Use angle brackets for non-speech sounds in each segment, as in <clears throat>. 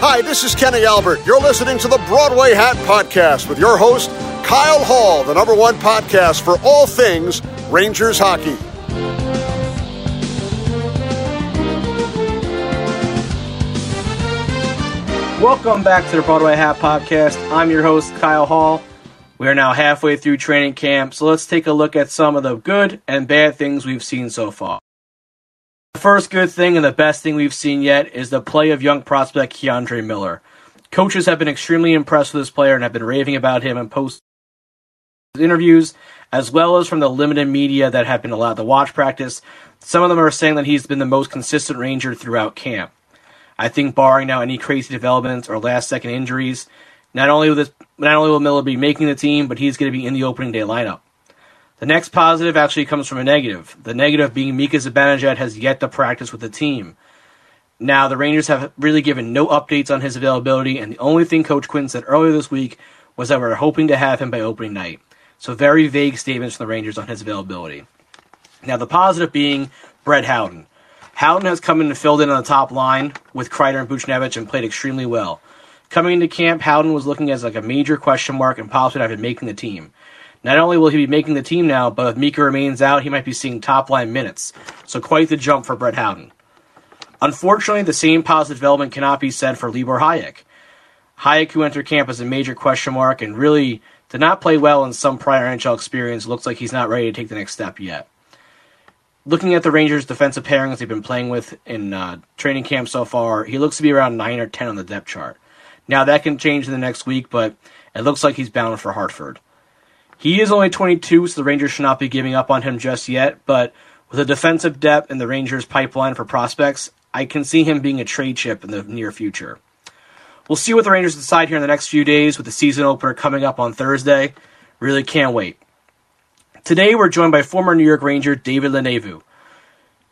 Hi, this is Kenny Albert. You're listening to the Broadway Hat Podcast with your host, Kyle Hall, the number one podcast for all things Rangers hockey. Welcome back to the Broadway Hat Podcast. I'm your host, Kyle Hall. We are now halfway through training camp, so let's take a look at some of the good and bad things we've seen so far. The first good thing and the best thing we've seen yet is the play of young prospect K'Andre Miller. Coaches have been extremely impressed with this player and have been raving about him in post interviews, as well as from the limited media that have been allowed to watch practice. Some of them are saying that he's been the most consistent Ranger throughout camp. I think, barring now any crazy developments or last second injuries, not only will this, not only will Miller be making the team, but he's going to be in the opening day lineup. The next positive actually comes from a negative. The negative being Mika Zibanejad has yet to practice with the team. Now, the Rangers have really given no updates on his availability, and the only thing Coach Quinn said earlier this week was that we're hoping to have him by opening night. So, very vague statements from the Rangers on his availability. Now, the positive being Brett Howden. Howden has come in and filled in on the top line with Kreider and Buchnevich and played extremely well. Coming into camp, Howden was looking as like a major question mark and possibly not even making the team. Not only will he be making the team now, but if Mika remains out, he might be seeing top line minutes. So quite the jump for Brett Howden. Unfortunately, the same positive development cannot be said for Libor Hajek. Hajek, who entered camp as a major question mark and really did not play well in some prior NHL experience, looks like he's not ready to take the next step yet. Looking at the Rangers' defensive pairings they've been playing with in uh, training camp so far, he looks to be around 9 or 10 on the depth chart. Now, that can change in the next week, but it looks like he's bound for Hartford. He is only 22, so the Rangers should not be giving up on him just yet, but with a defensive depth in the Rangers' pipeline for prospects, I can see him being a trade chip in the near future. We'll see what the Rangers decide here in the next few days with the season opener coming up on Thursday. Really can't wait. Today, we're joined by former New York Ranger David LeNeveu.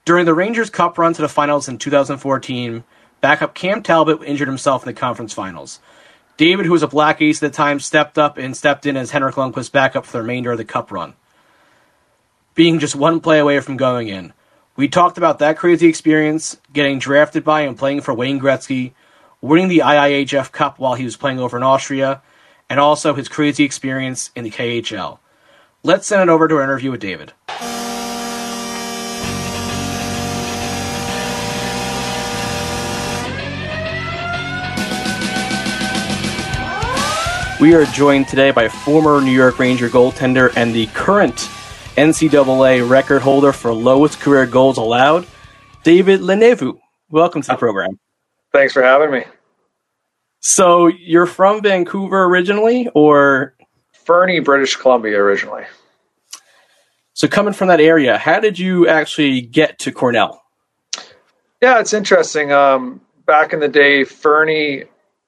During the Rangers' Cup run to the finals in 2014, backup Cam Talbot injured himself in the conference finals. David, who was a black ace at the time, stepped up and stepped in as Henrik Lundqvist backup for the remainder of the Cup run, being just one play away from going in. We talked about that crazy experience, getting drafted by and playing for Wayne Gretzky, winning the IIHF Cup while he was playing over in Austria, and also his crazy experience in the KHL. Let's send it over to our interview with David. We are joined today by former New York Ranger goaltender and the current NCAA record holder for lowest career goals allowed, David LeNeveu. Welcome to the program. Thanks for having me. So, you're from Vancouver originally, or? Fernie, British Columbia originally. So, coming from that area, how did you actually get to Cornell? Yeah, it's interesting. Um, back in the day, Fernie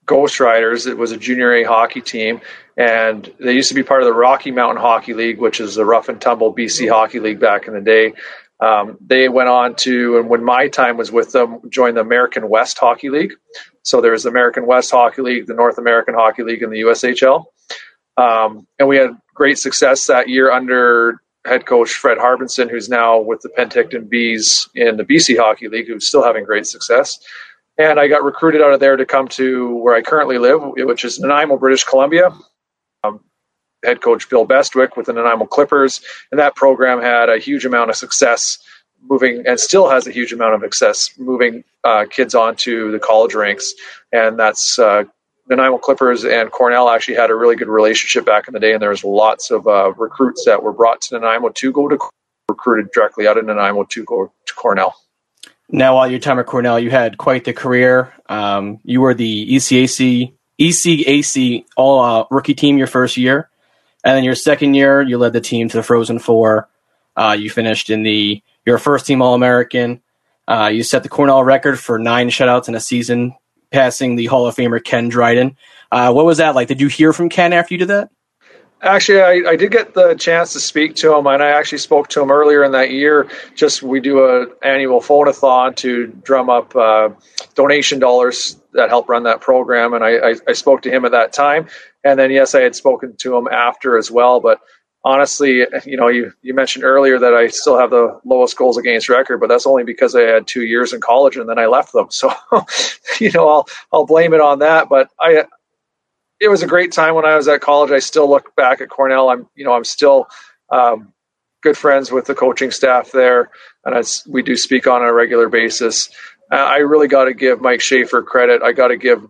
Ghost Riders. It was a junior A hockey team, and they used to be part of the Rocky Mountain Hockey League, which is the rough and tumble BC Hockey League back in the day. Um, they went on to, and when my time was with them, join the American West Hockey League. So there was the American West Hockey League, the North American Hockey League, and the USHL. Um, and we had great success that year under head coach Fred Harbinson, who's now with the Penticton Vees in the BC Hockey League, who's still having great success and I got recruited out of there to come to where I currently live, which is Nanaimo, British Columbia. Um, head coach Bill Bestwick with the Nanaimo Clippers, and that program had a huge amount of success moving, and still has a huge amount of success moving uh, kids onto the college ranks, and that's. Uh, Nanaimo Clippers and Cornell actually had a really good relationship back in the day, and there was lots of uh, recruits that were brought to Nanaimo to go to recruited directly out of Nanaimo to go to Cornell. Now, while your time at Cornell, you had quite the career. Um, you were the ECAC ECAC All uh, Rookie Team your first year, and then your second year, you led the team to the Frozen Four. Uh, you finished in the your first team All American. Uh, you set the Cornell record for nine shutouts in a season, passing the Hall of Famer Ken Dryden. Uh, what was that like? Did you hear from Ken after you did that? Actually, I, I, did get the chance to speak to him, and I actually spoke to him earlier in that year. Just we do a annual phonathon to drum up uh, donation dollars that help run that program, and I, I, I, spoke to him at that time. And then, yes, I had spoken to him after as well. But honestly, you know, you, you mentioned earlier that I still have the lowest goals against record, but that's only because I had two years in college and then I left them. <laughs> So, you know, I'll, I'll blame it on that. But I, it was a great time when I was at college. I still look back at Cornell. I'm, you know, I'm still um, good friends with the coaching staff there, and we do speak on a regular basis. Uh, I really got to give Mike Schafer credit. I got to give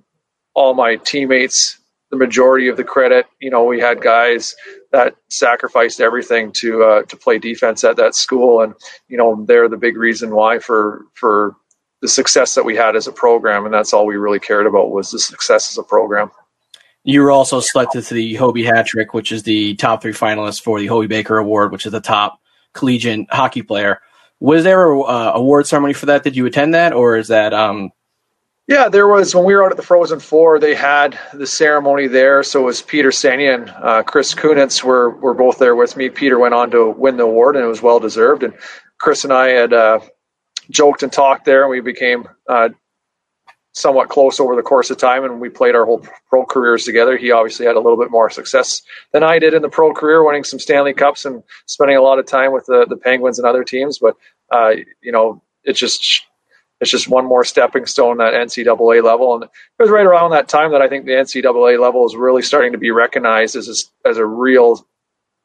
all my teammates the majority of the credit. You know, we had guys that sacrificed everything to uh, to play defense at that school, and you know they're the big reason why for for the success that we had as a program, and that's all we really cared about was the success as a program. You were also selected to the Hobey Hat Trick, which is the top three finalists for the Hobey Baker Award, which is the top collegiate hockey player. Was there a uh, award ceremony for that? Did you attend that, or is that um, yeah, there was when we were out at the Frozen Four. They had the ceremony there, so it was Peter Sejna and uh, Chris Kunitz were were both there with me. Peter went on to win the award, and it was well deserved. And Chris and I had uh, joked and talked there, and we became uh, somewhat close over the course of time. And we played our whole pro careers together. He obviously had a little bit more success than I did in the pro career, winning some Stanley Cups and spending a lot of time with the the Penguins and other teams. But uh, you know, it just it's just one more stepping stone at NCAA level. And it was right around that time that I think the NCAA level is really starting to be recognized as a, as a real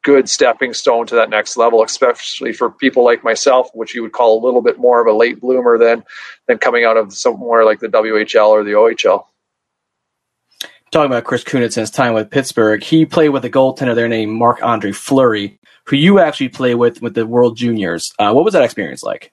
good stepping stone to that next level, especially for people like myself, which you would call a little bit more of a late bloomer than than coming out of somewhere like the WHL or the OHL. Talking about Chris Kunitz and his time with Pittsburgh, he played with a goaltender there named Marc Andre Fleury, who you actually play with with the World Juniors. Uh, what was that experience like?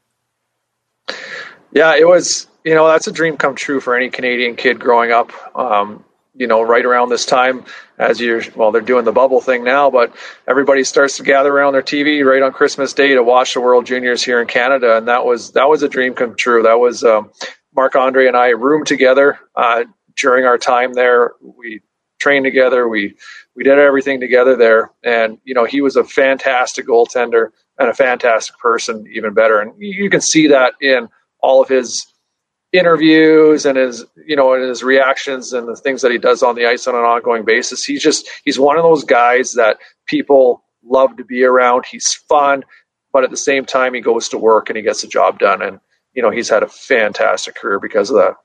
Yeah, it was. You know, that's a dream come true for any Canadian kid growing up. Um, you know, right around this time, as you're well, they're doing the bubble thing now, but everybody starts to gather around their TV right on Christmas Day to watch the World Juniors here in Canada, and that was that was a dream come true. That was um, Marc Andre and I roomed together uh, during our time there. We trained together. We we did everything together there, and you know, he was a fantastic goaltender and a fantastic person, even better. And you can see that in all of his interviews and his you know and his reactions and the things that he does on the ice on an ongoing basis. He's just he's one of those guys that people love to be around. He's fun but at the same time he goes to work and he gets the job done. And you know he's had a fantastic career because of that.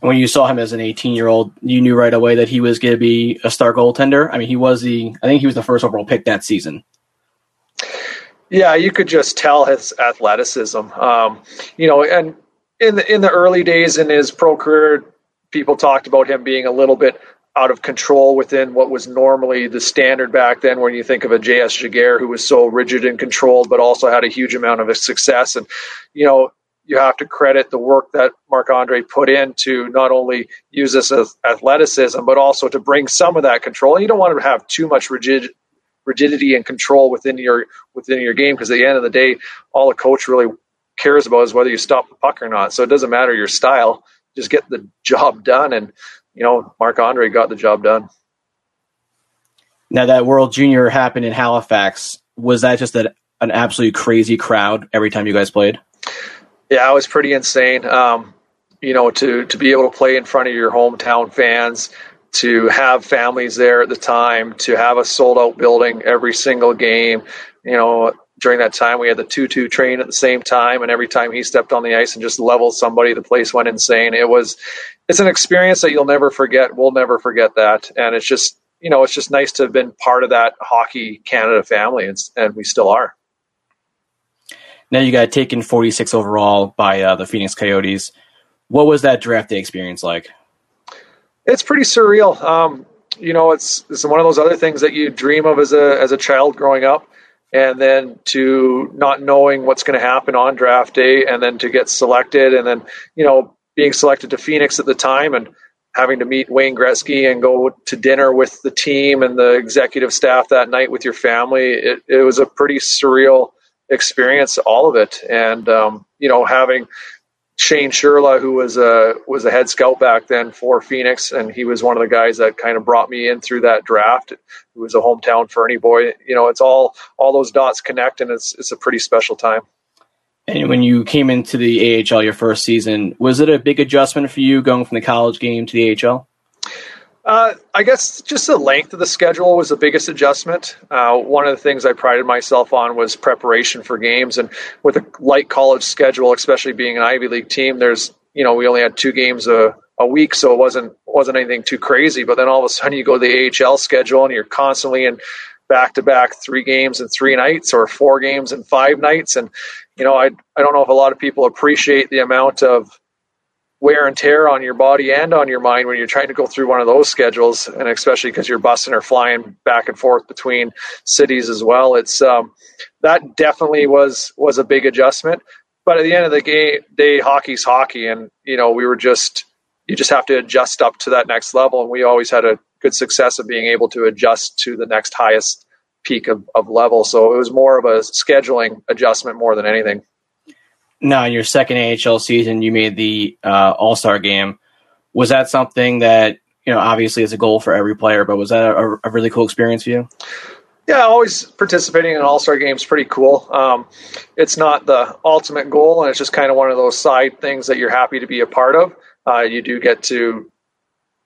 When you saw him as an 18 year old you knew right away that he was going to be a star goaltender? I mean he was the i think he was the first overall pick that season. Yeah, you could just tell his athleticism. Um, you know, and in the in the early days in his pro career, people talked about him being a little bit out of control within what was normally the standard back then when you think of a JS Giguere who was so rigid and controlled but also had a huge amount of success and you know you have to credit the work that Marc Andre put in to not only use this as athleticism but also to bring some of that control. You don't want to have too much rigid rigidity and control within your within your game because at the end of the day, all a coach really cares about is whether you stop the puck or not. So it doesn't matter your style, just get the job done. And you know, Marc Andre got the job done. Now that World Junior happened in Halifax, was that just an, an absolutely crazy crowd every time you guys played? Yeah, it was pretty insane. Um, you know, to to be able to play in front of your hometown fans, to have families there at the time, to have a sold out building every single game. You know, during that time, we had the 2 2 train at the same time, and every time he stepped on the ice and just leveled somebody, the place went insane. It was, it's an experience that you'll never forget. We'll never forget that. And it's just, you know, it's just nice to have been part of that Hockey Canada family, and, and we still are. Now you got taken 46 overall by uh, the Phoenix Coyotes. What was that draft day experience like? It's pretty surreal. Um, you know, it's it's one of those other things that you dream of as a as a child growing up, and then to not knowing what's going to happen on draft day, and then to get selected, and then you know being selected to Phoenix at the time, and having to meet Wayne Gretzky and go to dinner with the team and the executive staff that night with your family. It, it was a pretty surreal experience, all of it, and um, you know having Shane Churla, who was a was a head scout back then for Phoenix, and he was one of the guys that kind of brought me in through that draft. Who was a hometown Fernie boy. You know, it's all all those dots connect, and it's it's a pretty special time. And when you came into the AHL your first season, was it a big adjustment for you going from the college game to the AHL? Uh, I guess just the length of the schedule was the biggest adjustment. Uh, one of the things I prided myself on was preparation for games, and with a light college schedule, especially being an Ivy League team, there's you know we only had two games a, a week, so it wasn't wasn't anything too crazy. But then all of a sudden you go to the AHL schedule, and you're constantly in back to back three games in three nights, or four games in five nights, and you know I I don't know if a lot of people appreciate the amount of wear and tear on your body and on your mind when you're trying to go through one of those schedules, and especially because you're busing or flying back and forth between cities as well. It's um, that definitely was was a big adjustment. But at the end of the game, day, hockey's hockey, and you know we were just you just have to adjust up to that next level, and we always had a good success of being able to adjust to the next highest peak of, of level. So it was more of a scheduling adjustment more than anything. Now, in your second AHL season, you made the uh, All Star game. Was that something that you know obviously is a goal for every player, but was that a, a really cool experience for you? Yeah, always participating in All Star games pretty cool. Um, it's not the ultimate goal, and it's just kind of one of those side things that you're happy to be a part of. Uh, you do get to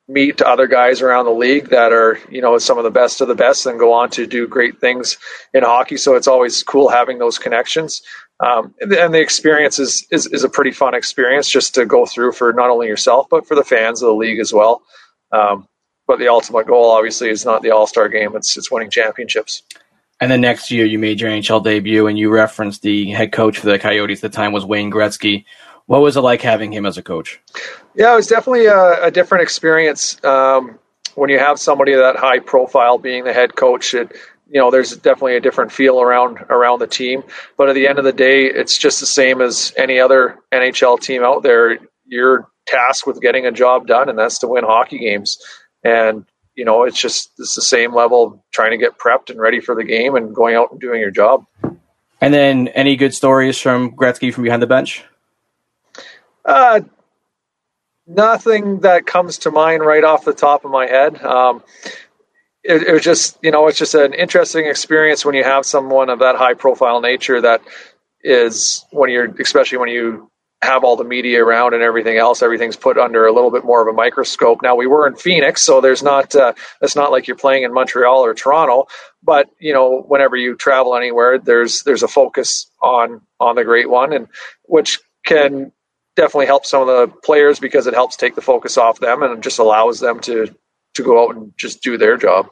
meet other guys around the league that are you know some of the best of the best and go on to do great things in hockey so it's always cool having those connections um, and, the, and, the, experience is, is, is a pretty fun experience just to go through for not only yourself but for the fans of the league as well um, but the ultimate goal obviously is not the all-star game it's, it's winning championships and then next year you made your NHL debut and you referenced the head coach for the Coyotes at the time was Wayne Gretzky. What was it like having him as a coach? Yeah, it was definitely a, a different experience um, when you have somebody that high profile being the head coach. It, you know, there's definitely a different feel around around the team. But at the end of the day, it's just the same as any other NHL team out there. You're tasked with getting a job done, and that's to win hockey games. And you know, it's just it's the same level trying to get prepped and ready for the game and going out and doing your job. And then, any good stories from Gretzky from behind the bench? Uh, nothing that comes to mind right off the top of my head. Um, it, it, was just, you know, it's just an interesting experience when you have someone of that high profile nature that is when you're, especially when you have all the media around and everything else, everything's put under a little bit more of a microscope. Now we were in Phoenix, so there's not, uh, it's not like you're playing in Montreal or Toronto, but you know, whenever you travel anywhere, there's, there's a focus on, on the great one and which can definitely help some of the players because it helps take the focus off them and just allows them to to go out and just do their job.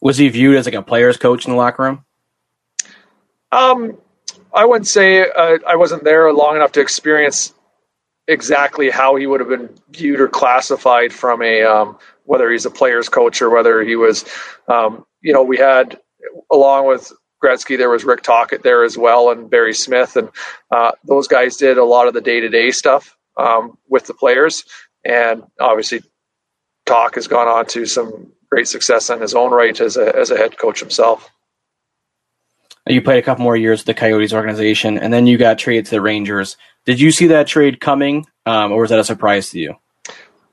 Was he viewed as like a player's coach in the locker room? Um, I wouldn't say uh, I wasn't there long enough to experience exactly how he would have been viewed or classified from a um, whether he's a player's coach or whether he was, um, you know, we had along with Gretzky, there was Rick Tocchet there as well, and Barry Smith, and uh, those guys did a lot of the day to day stuff um, with the players. And obviously, Talk has gone on to some great success in his own right as a as a head coach himself. You played a couple more years with the Coyotes organization, and then you got traded to the Rangers. Did you see that trade coming, um, or was that a surprise to you?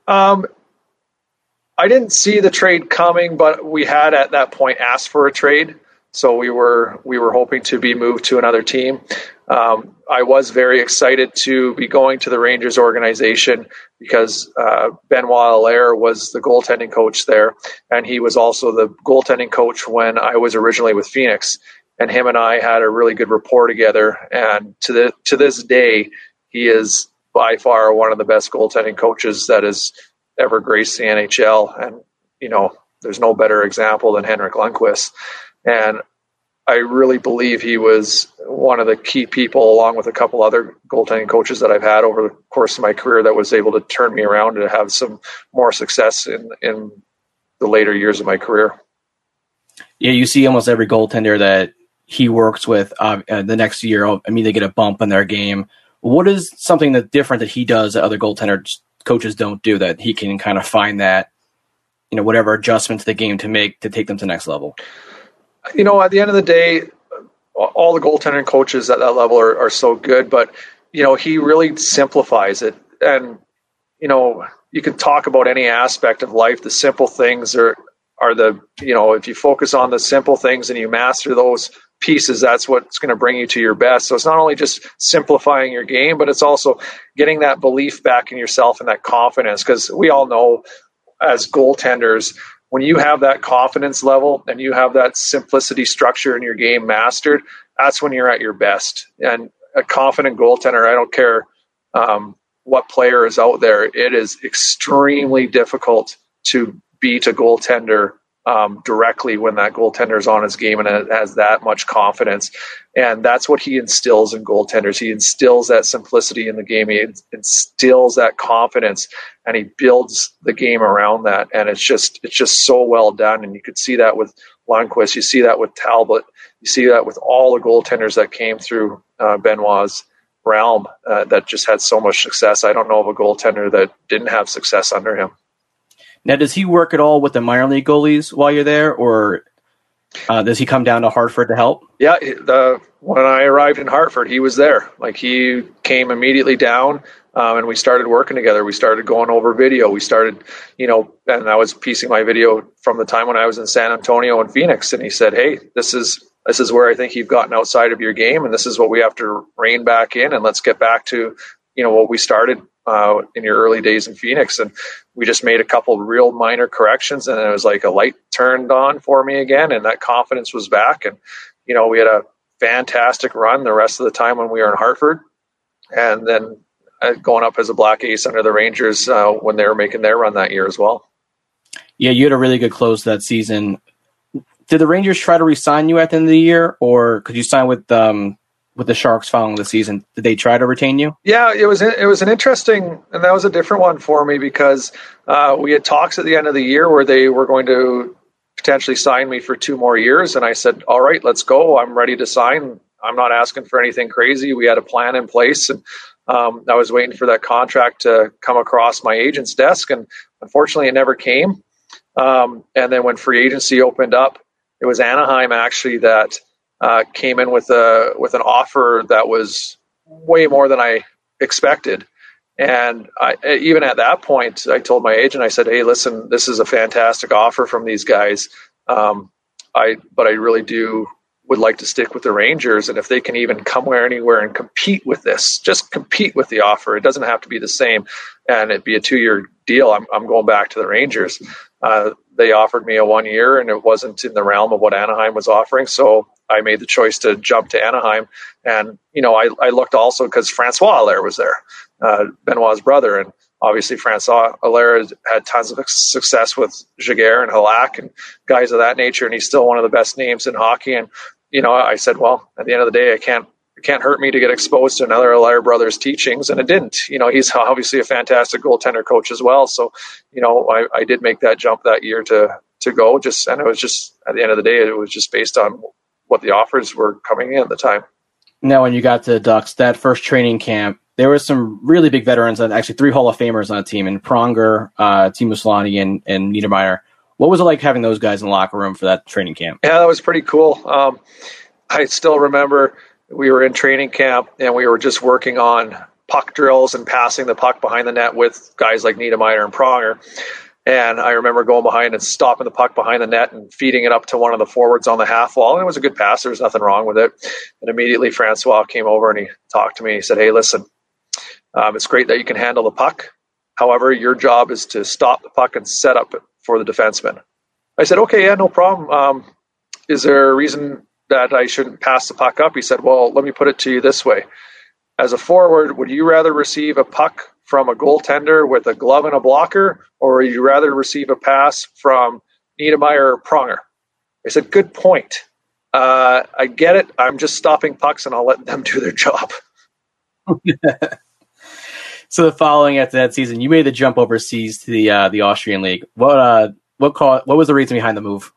Um, I didn't see the trade coming, but we had at that point asked for a trade. So we were we were hoping to be moved to another team. Um, I was very excited to be going to the Rangers organization because uh, Benoit Allaire was the goaltending coach there, and he was also the goaltending coach when I was originally with Phoenix. And him and I had a really good rapport together. And to the to this day, he is by far one of the best goaltending coaches that has ever graced the NHL. And you know, there's no better example than Henrik Lundqvist. And I really believe he was one of the key people, along with a couple other goaltending coaches that I've had over the course of my career, that was able to turn me around and have some more success in in the later years of my career. Yeah, you see almost every goaltender that he works with uh, uh, the next year. I mean, they get a bump in their game. What is something that different that he does that other goaltender coaches don't do that he can kind of find that you know whatever adjustment to the game to make to take them to the next level? You know, at the end of the day, all the goaltending coaches at that level are, are so good, but you know, he really simplifies it. And you know, you can talk about any aspect of life. The simple things are are the you know, if you focus on the simple things and you master those pieces, that's what's going to bring you to your best. So it's not only just simplifying your game, but it's also getting that belief back in yourself and that confidence. Because we all know as goaltenders, when you have that confidence level and you have that simplicity structure in your game mastered, that's when you're at your best. And a confident goaltender, I don't care um, what player is out there, it is extremely difficult to beat a goaltender um, directly when that goaltender is on his game and has that much confidence. And that's what he instills in goaltenders. He instills that simplicity in the game. He instills that confidence, and he builds the game around that. And it's just it's just so well done. And you could see that with Lundqvist. You see that with Talbot. You see that with all the goaltenders that came through uh, Benoit's realm uh, that just had so much success. I don't know of a goaltender that didn't have success under him. Now, does he work at all with the minor league goalies while you're there, or uh, does he come down to Hartford to help? Yeah, the, when I arrived in Hartford, he was there. Like he came immediately down, um, and we started working together. We started going over video. We started, you know, and I was piecing my video from the time when I was in San Antonio and Phoenix. And he said, "Hey, this is this is where I think you've gotten outside of your game, and this is what we have to rein back in, and let's get back to, you know, what we started uh, in your early days in Phoenix. And we just made a couple real minor corrections, and it was like a light turned on for me again, and that confidence was back. And you know, we had a fantastic run the rest of the time when we were in Hartford, and then uh, going up as a black ace under the Rangers uh, when they were making their run that year as well. Yeah, you had a really good close that season. Did the Rangers try to resign you at the end of the year, or could you sign with um, with the Sharks following the season? Did they try to retain you? Yeah, it was it was an interesting, and that was a different one for me because uh, we had talks at the end of the year where they were going to potentially sign me for two more years, and I said, "All right, let's go. I'm ready to sign. I'm not asking for anything crazy. We had a plan in place, and um, I was waiting for that contract to come across my agent's desk, and unfortunately, it never came. Um, and then when free agency opened up, it was Anaheim actually that uh, came in with a with an offer that was way more than I expected. And I, even at that point, I told my agent, I said, "Hey, listen, this is a fantastic offer from these guys. Um, I, but I really do would like to stick with the Rangers, and if they can even come where anywhere and compete with this, just compete with the offer. It doesn't have to be the same, and it'd be a two-year deal. I'm, I'm going back to the Rangers. Uh, they offered me a one year, and it wasn't in the realm of what Anaheim was offering, so I made the choice to jump to Anaheim. And, you know, I, I looked also because Francois Allaire was there, uh, Benoit's brother. And obviously, Francois Allaire had tons of success with Giguère and Halak and guys of that nature. And he's still one of the best names in hockey. And, you know, I said, well, at the end of the day, I can't. It can't hurt me to get exposed to another Allaire brother's teachings, and it didn't. You know, he's <laughs> obviously a fantastic goaltender coach as well. So, you know, I, I did make that jump that year to to go. Just and it was just at the end of the day, it was just based on what the offers were coming in at the time. Now, when you got to the Ducks, that first training camp, there were some really big veterans, and actually three Hall of Famers on the team, and Pronger, uh, Teemu Selanne, and, and Niedermayer. What was it like having those guys in the locker room for that training camp? Yeah, that was pretty cool. Um, I still remember we were in training camp and we were just working on puck drills and passing the puck behind the net with guys like Niedermayer and Pronger. And I remember going behind and stopping the puck behind the net and feeding it up to one of the forwards on the half wall. And it was a good pass. There was nothing wrong with it. And immediately Francois came over and he talked to me. He said, Hey, listen, um, it's great that you can handle the puck. However, your job is to stop the puck and set up for the defenseman. I said, Okay, yeah, no problem. Um, is there a reason that I shouldn't pass the puck up? He said, Well, let me put it to you this way. As a forward, would you rather receive a puck from a goaltender with a glove and a blocker, or would you rather receive a pass from Niedermayer or Pronger? I said, good point. Uh, I get it. I'm just stopping pucks and I'll let them do their job. <laughs> so the following after that season, you made the jump overseas to the uh, the Austrian league. What uh, what call, what was the reason behind the move?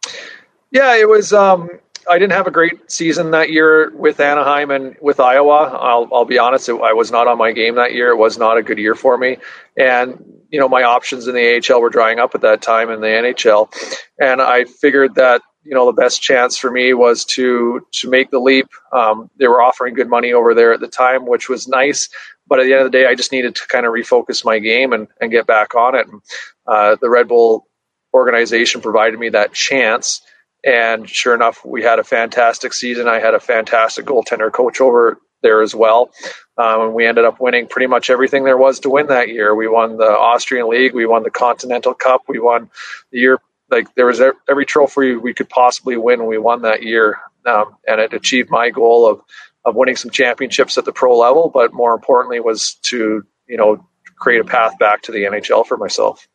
Yeah, it was um, I didn't have a great season that year with Anaheim and with Iowa. I'll, I'll be honest, I was not on my game that year. It was not a good year for me. And, you know, my options in the AHL were drying up at that time in the NHL. And I figured that, you know, the best chance for me was to, to make the leap. Um, they were offering good money over there at the time, which was nice. But at the end of the day, I just needed to kind of refocus my game and, and get back on it. And, uh, the Red Bull organization provided me that chance and sure enough, we had a fantastic season. I had a fantastic goaltender coach over there as well. Um, and we ended up winning pretty much everything there was to win that year. We won the Austrian League, we won the Continental Cup, we won the year like there was every trophy we could possibly win. We won that year, um, and it achieved my goal of of winning some championships at the pro level. But more importantly, was to you know create a path back to the NHL for myself.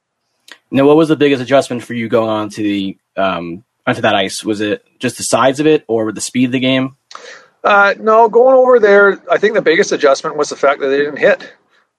Now, what was the biggest adjustment for you going on to the um, onto that ice? Was it just the size of it, or the speed of the game? Uh, no, going over there, I think the biggest adjustment was the fact that they didn't hit.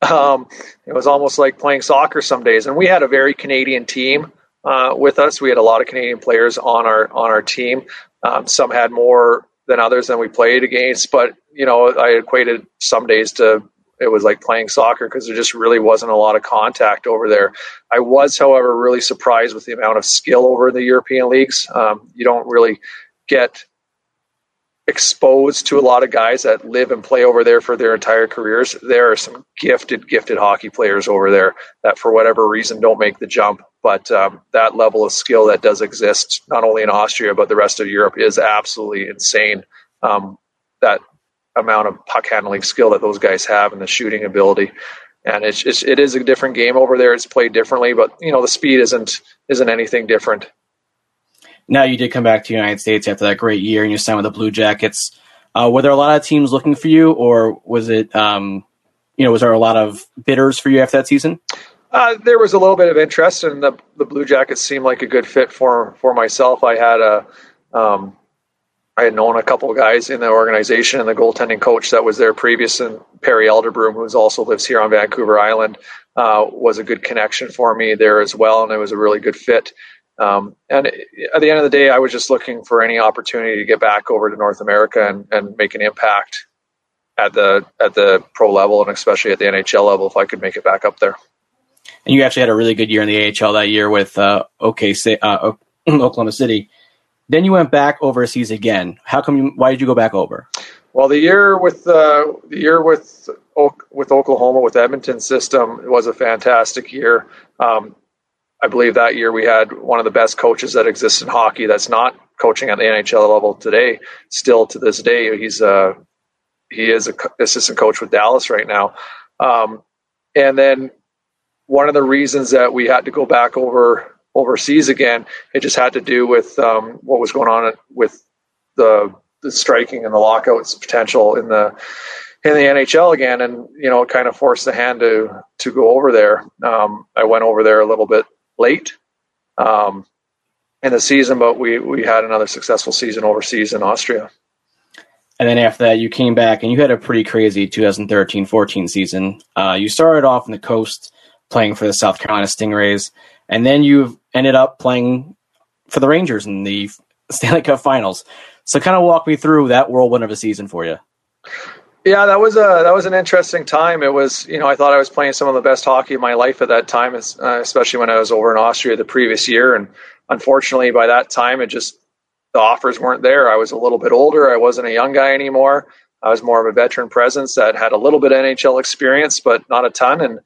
Um, it was almost like playing soccer some days, and we had a very Canadian team uh, with us. We had a lot of Canadian players on our on our team. Um, some had more than others than we played against, but you know, I equated some days to it was like playing soccer because there just really wasn't a lot of contact over there. I was, however, really surprised with the amount of skill over in the European leagues. Um, you don't really get exposed to a lot of guys that live and play over there for their entire careers. There are some gifted, gifted hockey players over there that, for whatever reason, don't make the jump. But um, that level of skill that does exist, not only in Austria but the rest of Europe, is absolutely insane. Um, that amount of puck handling skill that those guys have and the shooting ability. And it's, it's it is a different game over there. It's played differently, but you know the speed isn't isn't anything different. Now you did come back to the United States after that great year, and you signed with the Blue Jackets. Uh, were there a lot of teams looking for you, or was it um, you know was there a lot of bidders for you after that season? Uh, there was a little bit of interest, and the the Blue Jackets seemed like a good fit for for myself. I had a um, I had known a couple of guys in the organization and the goaltending coach that was there previous, and Perry Elderbroom, who also lives here on Vancouver Island, uh, was a good connection for me there as well, and it was a really good fit. Um, and at the end of the day, I was just looking for any opportunity to get back over to North America and, and make an impact at the at the pro level and especially at the NHL level if I could make it back up there. And you actually had a really good year in the AHL that year with uh, OK uh, <clears throat> Oklahoma City. Then you went back overseas again. How come? You, why did you go back over? Well, the year with uh, the year with with Oklahoma with Edmonton system was a fantastic year. Um, I believe that year we had one of the best coaches that exists in hockey. That's not coaching at the NHL level today. Still to this day, he's a uh, he is a assistant coach with Dallas right now. Um, and then one of the reasons that we had to go back over overseas again. It just had to do with um, what was going on with the, the striking and the lockouts potential in the in the NHL again, and you know, it kind of forced the hand to to go over there. Um, I went over there a little bit late um, in the season, but we we had another successful season overseas in Austria. And then after that, you came back and you had a pretty crazy 2013-14 season. Uh, you started off on the coast playing for the South Carolina Stingrays, and then you ended up playing for the Rangers in the <laughs> Stanley Cup Finals. So, kind of walk me through that whirlwind of a season for you. Yeah, that was a that was an interesting time. It was, you know, I thought I was playing some of the best hockey of my life at that time, uh, especially when I was over in Austria the previous year. And unfortunately, by that time, it just the offers weren't there. I was a little bit older. I wasn't a young guy anymore. I was more of a veteran presence that had a little bit of NHL experience, but not a ton. And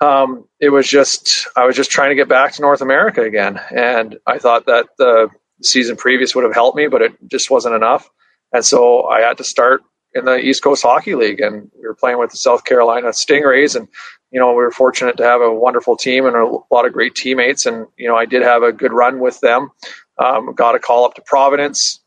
um, it was just I was just trying to get back to North America again, and I thought that the season previous would have helped me, but it just wasn't enough, and so I had to start in the East Coast Hockey League, and we were playing with the South Carolina Stingrays, and you know we were fortunate to have a wonderful team and a lot of great teammates, and you know I did have a good run with them. Um, got a call up to Providence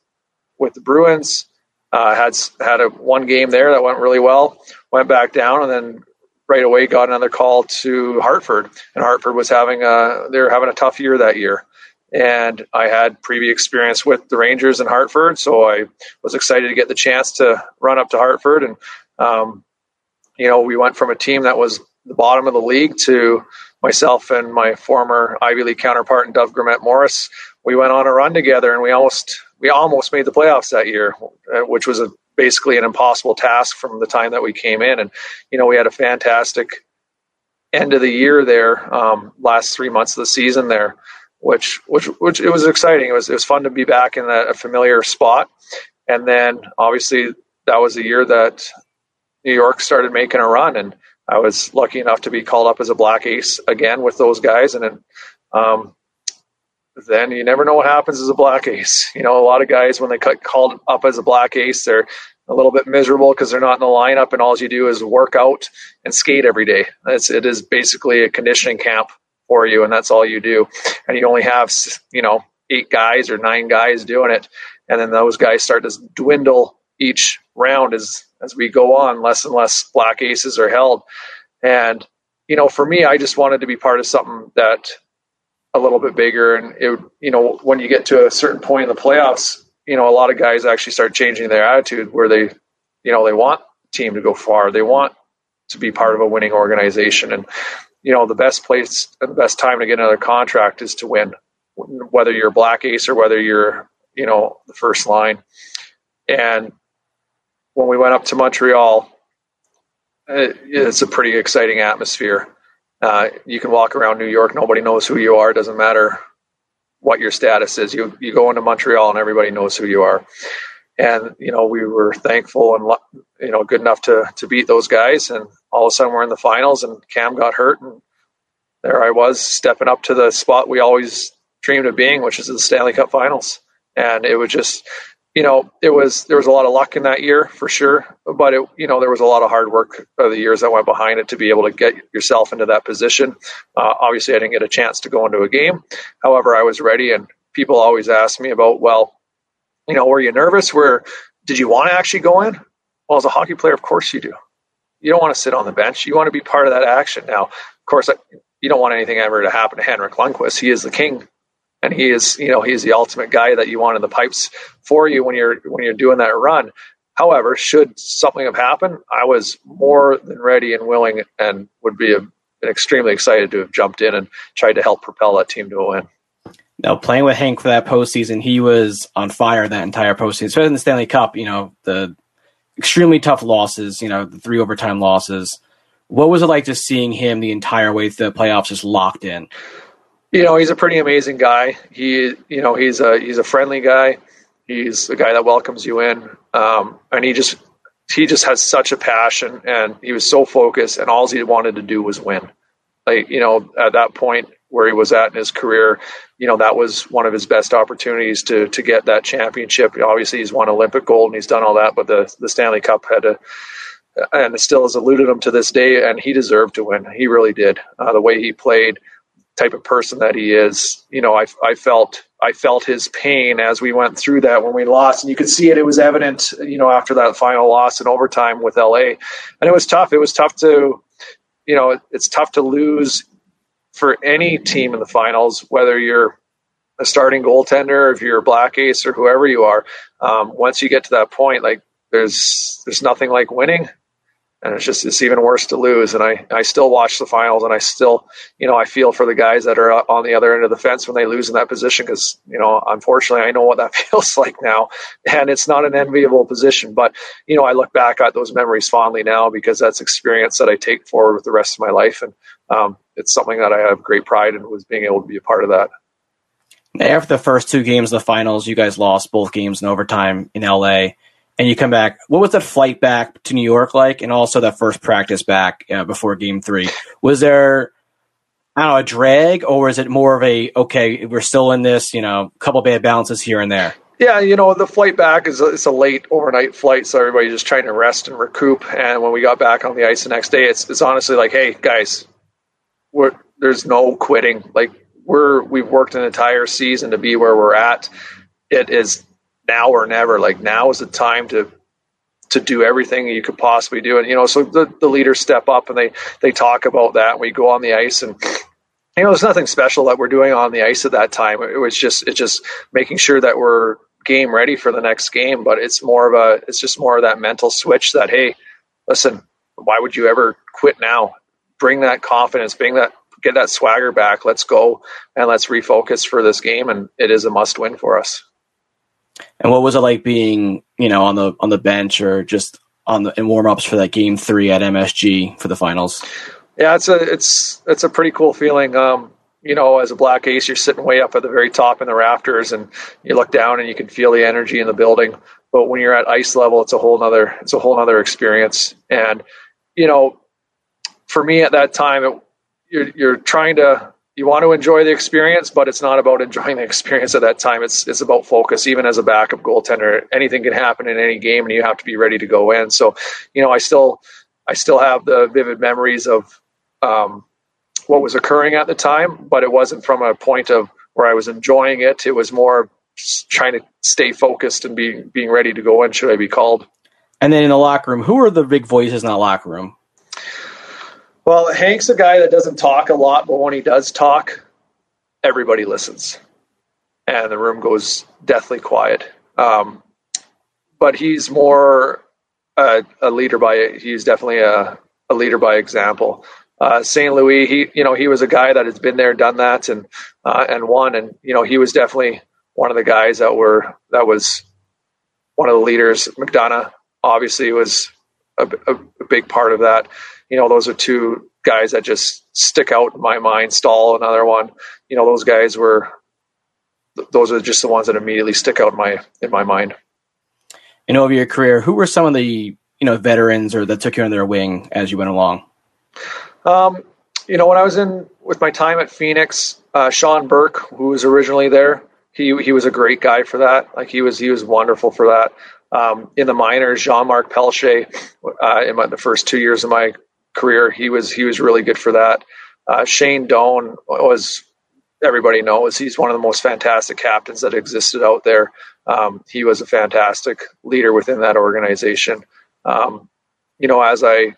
with the Bruins. Uh, had had a one game there that went really well. Went back down and then right away got another call to Hartford, and Hartford was having a they were having a tough year that year. And I had previous experience with the Rangers in Hartford, so I was excited to get the chance to run up to Hartford. And um, you know, we went from a team that was the bottom of the league to myself and my former Ivy League counterpart in Dov Grumet-Morris. We went on a run together, and we almost we almost made the playoffs that year, uh, which was a basically an impossible task from the time that we came in. And, you know, we had a fantastic end of the year there, um, last three months of the season there, which, which, which it was exciting. It was, it was fun to be back in that a familiar spot. And then obviously that was the year that New York started making a run and I was lucky enough to be called up as a black ace again with those guys. And then, um, then you never know what happens as a black ace. You know, a lot of guys when they cut called up as a black ace, they're a little bit miserable because they're not in the lineup, and all you do is work out and skate every day. It's, it is basically a conditioning camp for you, and that's all you do. And you only have you know eight guys or nine guys doing it, and then those guys start to dwindle each round as as we go on. Less and less black aces are held, and you know, for me, I just wanted to be part of something that a little bit bigger. And it, you know, when you get to a certain point in the playoffs, you know, a lot of guys actually start changing their attitude where they, you know, they want the team to go far. They want to be part of a winning organization. And, you know, the best place and the best time to get another contract is to win, whether you're black ace or whether you're, you know, the first line. And when we went up to Montreal, it's a pretty exciting atmosphere. Uh, you can walk around New York, nobody knows who you are. It doesn't matter what your status is. You you go into Montreal and everybody knows who you are. And you know we were thankful and you know good enough to to beat those guys. And all of a sudden we're in the finals, and Cam got hurt, and there I was stepping up to the spot we always dreamed of being, which is the Stanley Cup Finals. And it was just you know, it was there was a lot of luck in that year for sure, but it you know there was a lot of hard work of the years that went behind it to be able to get yourself into that position. Uh, obviously, I didn't get a chance to go into a game. However, I was ready, and people always ask me about, well, you know, were you nervous? Where did you want to actually go in? Well, as a hockey player, of course you do. You don't want to sit on the bench. You want to be part of that action. Now, of course, you don't want anything ever to happen to Henrik Lundqvist. He is the king and he is you know he's the ultimate guy that you want in the pipes for you when you're when you're doing that run. However should something have happened i was more than ready and willing and would be a, extremely excited to have jumped in and tried to help propel that team to a win. Now playing with hank for that postseason he was on fire that entire postseason especially in the stanley cup you know the extremely tough losses you know the three overtime losses. What was it like just seeing him the entire way through the playoffs just locked in you know, he's a pretty amazing guy. He, you know, he's a he's a friendly guy. He's a guy that welcomes you in, um, and he just he just has such a passion, and he was so focused, and all he wanted to do was win. Like you know, at that point where he was at in his career, you know, that was one of his best opportunities to to get that championship. Obviously, he's won Olympic gold and he's done all that, but the the Stanley Cup had to and it still has eluded him to this day. And he deserved to win. He really did. Uh, the way he played, type of person that he is. You know, I, I felt I felt his pain as we went through that when we lost, and you could see it. It was evident, you know, after that final loss in overtime with LA, and it was tough. It was tough to, you know, it's tough to lose for any team in the finals, whether you're a starting goaltender, if you're a black ace or whoever you are. Um, once you get to that point, like there's there's nothing like winning and it's just it's even worse to lose. And I I still watch the finals, and I still you know I feel for the guys that are on the other end of the fence when they lose in that position because you know unfortunately I know what that <laughs> feels like now, and it's not an enviable position. But you know I look back at those memories fondly now because that's experience that I take forward with the rest of my life, and um, it's something that I have great pride in was being able to be a part of that. After the first two games of the finals, you guys lost both games in overtime in LA and you come back. What was that flight back to New York like, and also that first practice back uh, before Game Three? Was there, I don't know, a drag, or is it more of a okay, we're still in this, you know, couple bad balances here and there? Yeah, you know, the flight back is a, it's a late overnight flight, so everybody's just trying to rest and recoup. And when we got back on the ice the next day, it's it's honestly like, hey guys, we're there's no quitting. Like we're we've worked an entire season to be where we're at. It is now or never. Like now is the time to to do everything you could possibly do. And you know, so the, the leaders step up and they they talk about that. And we go on the ice and you know, there's nothing special that we're doing on the ice at that time. It was just it's just making sure that we're game ready for the next game. But it's more of a it's just more of that mental switch that hey, listen, why would you ever quit now? Bring that confidence, bring that get that swagger back. Let's go and let's refocus for this game. And it is a must win for us. And what was it like being, you know, on the on the bench or just on the in warm ups for that game three at MSG for the finals? Yeah, it's a it's it's a pretty cool feeling. Um, you know, as a black ace, you're sitting way up at the very top in the rafters, and you look down and you can feel the energy in the building. But when you're at ice level, it's a whole nother it's a whole nother experience. And you know, for me at that time, it, you're you're trying to you want to enjoy the experience, but it's not about enjoying the experience at that time. It's it's about focus. Even as a backup goaltender, anything can happen in any game, and you have to be ready to go in. So, you know, I still I still have the vivid memories of um, what was occurring at the time, but it wasn't from a point of where I was enjoying it. It was more trying to stay focused and being being ready to go in should I be called. And then in the locker room, who are the big voices in the locker room? Well, Hank's a guy that doesn't talk a lot, but when he does talk, everybody listens, and the room goes deathly quiet. Um, but he's more a, a, leader by he's definitely a, a leader by example. Uh, St. Louis, he you know he was a guy that has been there, done that, and uh, and won, and you know he was definitely one of the guys that were that was one of the leaders. McDonagh obviously was a, a, big part of that. You know, those are two guys that just stick out in my mind. Staal, another one. You know, those guys were. Those are just the ones that immediately stick out in my in my mind. And over your career, who were some of the you know veterans or that took you under their wing as you went along? Um, you know, when I was in with my time at Phoenix, uh, Sean Burke, who was originally there, he he was a great guy for that. Like he was he was wonderful for that. Um, in the minors, Jean Marc Pelletier, uh, in my, the first two years of my career, he was he was really good for that. Uh, Shane Doan was everybody knows he's one of the most fantastic captains that existed out there. Um, he was a fantastic leader within that organization. Um, you know, as I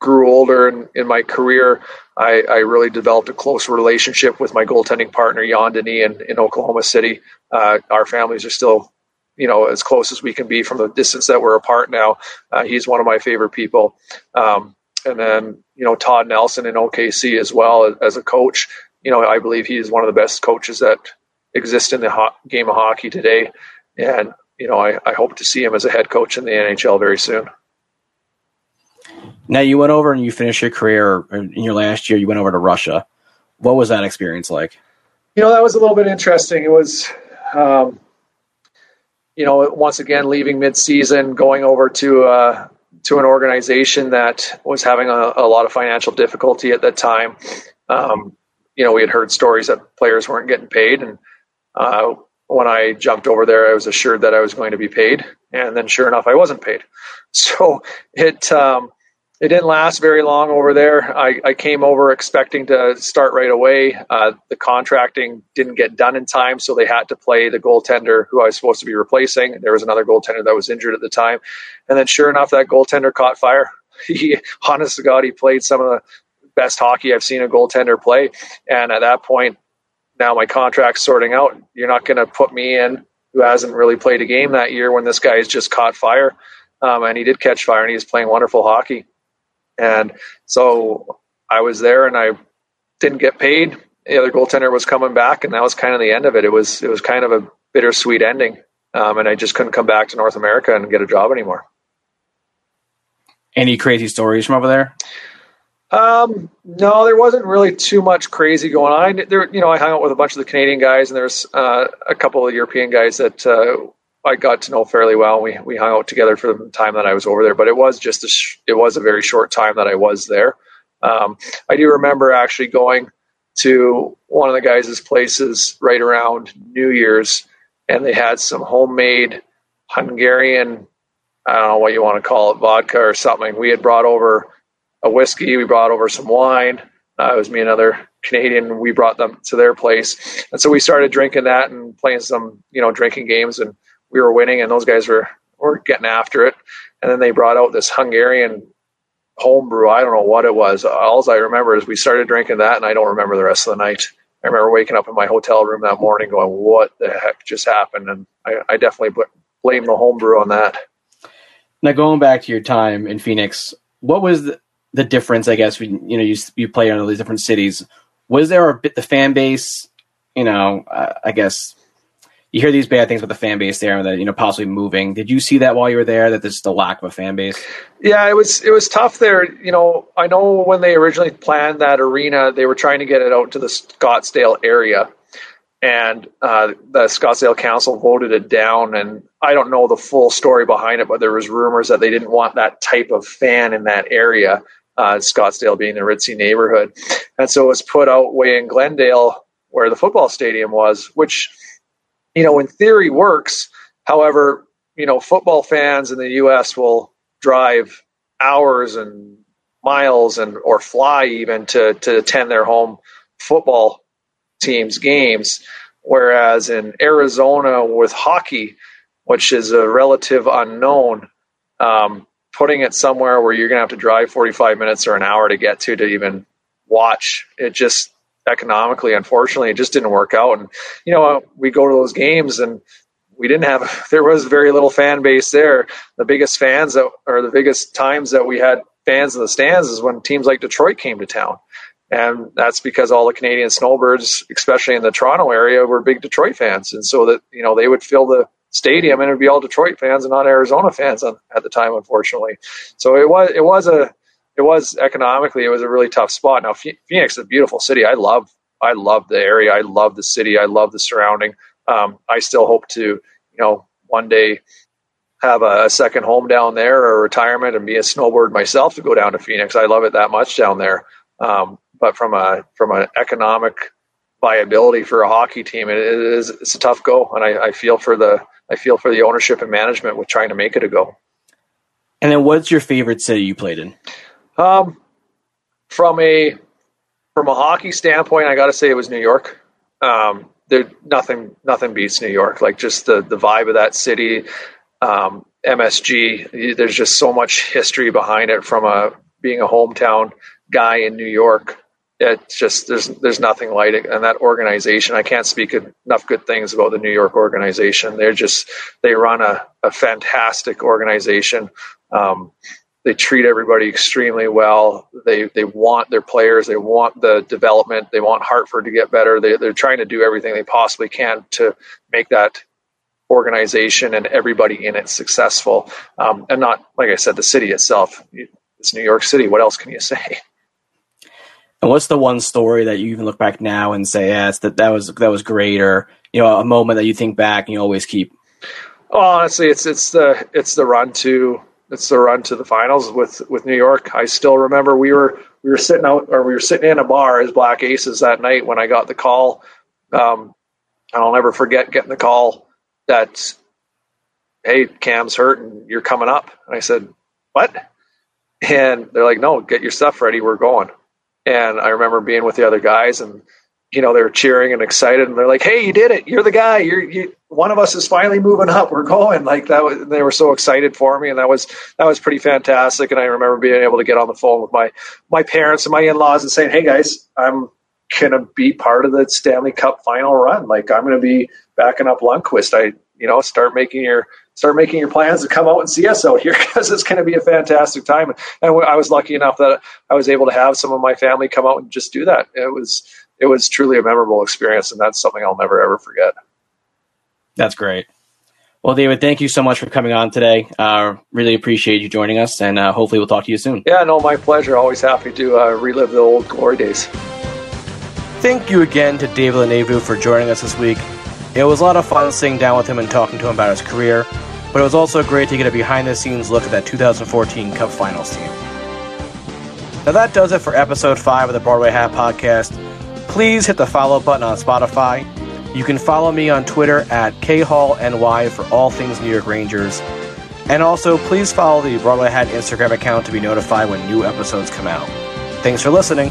grew older in, in my career, I, I, really developed a close relationship with my goaltending partner, Yann Danis, in, in Oklahoma City. Uh, our families are still, you know, as close as we can be from the distance that we're apart now. Uh, he's one of my favorite people. Um, and then, you know, Todd Nelson in OKC as well as a coach. You know, I believe he is one of the best coaches that exist in the ho- game of hockey today. And, you know, I, I hope to see him as a head coach in the NHL very soon. Now you went over and you finished your career in your last year. You went over to Russia. What was that experience like? You know, that was a little bit interesting. It was, um, you know, once again leaving mid-season, going over to uh, to an organization that was having a, a, lot of financial difficulty at that time. Um, you know, we had heard stories that players weren't getting paid, and uh, when I jumped over there, I was assured that I was going to be paid, and then sure enough, I wasn't paid. <laughs> So it um, it didn't last very long over there. I, I came over expecting to start right away. Uh, the contracting didn't get done in time, so they had to play the goaltender who I was supposed to be replacing. There was another goaltender that was injured at the time, and then sure enough, that goaltender caught fire. <laughs> He, honest to God, he played some of the best hockey I've seen a goaltender play. And at that point, now my contract's sorting out. You're not going to put me in who hasn't really played a game that year when this guy has just caught fire. Um, and he did catch fire, and he's playing wonderful hockey. And so I was there and I didn't get paid. The other goaltender was coming back, and that was kind of the end of it. It was it was kind of a bittersweet ending, um, and I just couldn't come back to North America and get a job anymore. Any crazy stories from over there? Um, no, there wasn't really too much crazy going on. There, you know, I hung out with a bunch of the Canadian guys, and there's uh, a couple of European guys that uh, I got to know fairly well. We we hung out together for the time that I was over there, but it was just a sh- it was a very short time that I was there. Um, I do remember actually going to one of the guys' places right around New Year's, and they had some homemade Hungarian, I don't know what you want to call it, vodka or something. We had brought over a whiskey, we brought over some wine. Uh, it was me and another Canadian. We brought them to their place, and so we started drinking that and playing some, you know, drinking games and we were winning and those guys were were getting after it. And then they brought out this Hungarian homebrew. I don't know what it was. All I remember is we started drinking that, and I don't remember the rest of the night. I remember waking up in my hotel room that morning, going, "What the heck just happened?" And I, I definitely blame the homebrew on that. Now, going back to your time in Phoenix, what was the, the difference? I guess you know you you play in all these different cities. Was there a bit the fan base? You know, uh, I guess you hear these bad things about the fan base there and that you know possibly moving. Did you see that while you were there that there's a lack of a fan base? Yeah, it was it was tough there. You know, I know when they originally planned that arena, they were trying to get it out to the Scottsdale area, and uh, the Scottsdale Council voted it down. And I don't know the full story behind it, but there was rumors that they didn't want that type of fan in that area. uh, Scottsdale being the ritzy neighborhood. And so it was put out way in Glendale where the football stadium was, which, you know, in theory works. However, you know, football fans in the U.S. will drive hours and miles and or fly even to to attend their home football teams games whereas in Arizona with hockey which is a relative unknown um, putting it somewhere where you're going to have to drive 45 minutes or an hour to get to to even watch it just economically unfortunately it just didn't work out. And you know uh, we go to those games and we didn't have <laughs> there was very little fan base there. The biggest fans that or the biggest times that we had fans in the stands is when teams like detroit came to town. And that's because all the canadian snowbirds especially in the toronto area were big detroit fans. And so that you know they would fill the stadium and it'd be all detroit fans and not arizona fans on, at the time unfortunately. So it was it was a it was economically it was a really tough spot now phoenix is a beautiful city i love i love the area i love the city i love the surrounding um, I still hope to, you know, one day have a, second home down there or retirement and be a snowbird myself to go down to Phoenix. I love it that much down there. Um, but from a from an economic viability for a hockey team, it is it's a tough go, and I, I feel for the I feel for the ownership and management with trying to make it a go. And then, what's your favorite city you played in? Um, from a from a hockey standpoint, I got to say it was New York. Um, there nothing nothing beats New York. Like just the the vibe of that city, um, MSG. There's just so much history behind it from a being a hometown guy in New York. It's just there's there's nothing like it, and that organization. I can't speak enough good things about the New York organization. They're just they run a, a fantastic organization. Um, they treat everybody extremely well. They they want their players. They want the development. They want Hartford to get better. They they're trying to do everything they possibly can to make that organization and everybody in it successful. Um, and not like I said, the city itself. It's New York City. What else can you say? And what's the one story that you even look back now and say, "Yes, that that was that was great," or you know, a moment that you think back and you always keep? honestly, it's it's the it's the run to it's the run to the finals with with New York. I still remember we were we were sitting out or we were sitting in a bar as Black Aces that night when I got the call. Um, and I'll never forget getting the call that, hey, Cam's hurt and you're coming up. And I said, what? And they're like, no, get your stuff ready. We're going. And I remember being with the other guys and you know, they were cheering and excited, and they're like, "Hey, you did it! You're the guy! You're you, one of us is finally moving up. We're going!" Like that. Was, they were so excited for me, and that was that was pretty fantastic. And I remember being able to get on the phone with my my parents and my in laws and saying, "Hey, guys, I'm gonna be part of the Stanley Cup final run. Like I'm gonna be backing up Lundqvist. I, you know, start making your start making your plans to come out and see us out here <laughs> because it's going to be a fantastic time. And I was lucky enough that I was able to have some of my family come out and just do that. It was it was truly a memorable experience, and that's something I'll never ever forget. That's great. Well, David, thank you so much for coming on today. Uh, really appreciate you joining us, and uh, hopefully we'll talk to you soon. Yeah, no, my pleasure. Always happy to uh, relive the old glory days. Thank you again to David LeNeveu for joining us this week. It was a lot of fun sitting down with him and talking to him about his career, but it was also great to get a behind the scenes look at that 2014 Cup Finals team. Now, that does it for episode 5 of the Broadway Hat Podcast please hit the follow button on Spotify. You can follow me on Twitter at KHallNY for all things New York Rangers. And also, please follow the Broadway Hat Instagram account to be notified when new episodes come out. Thanks for listening.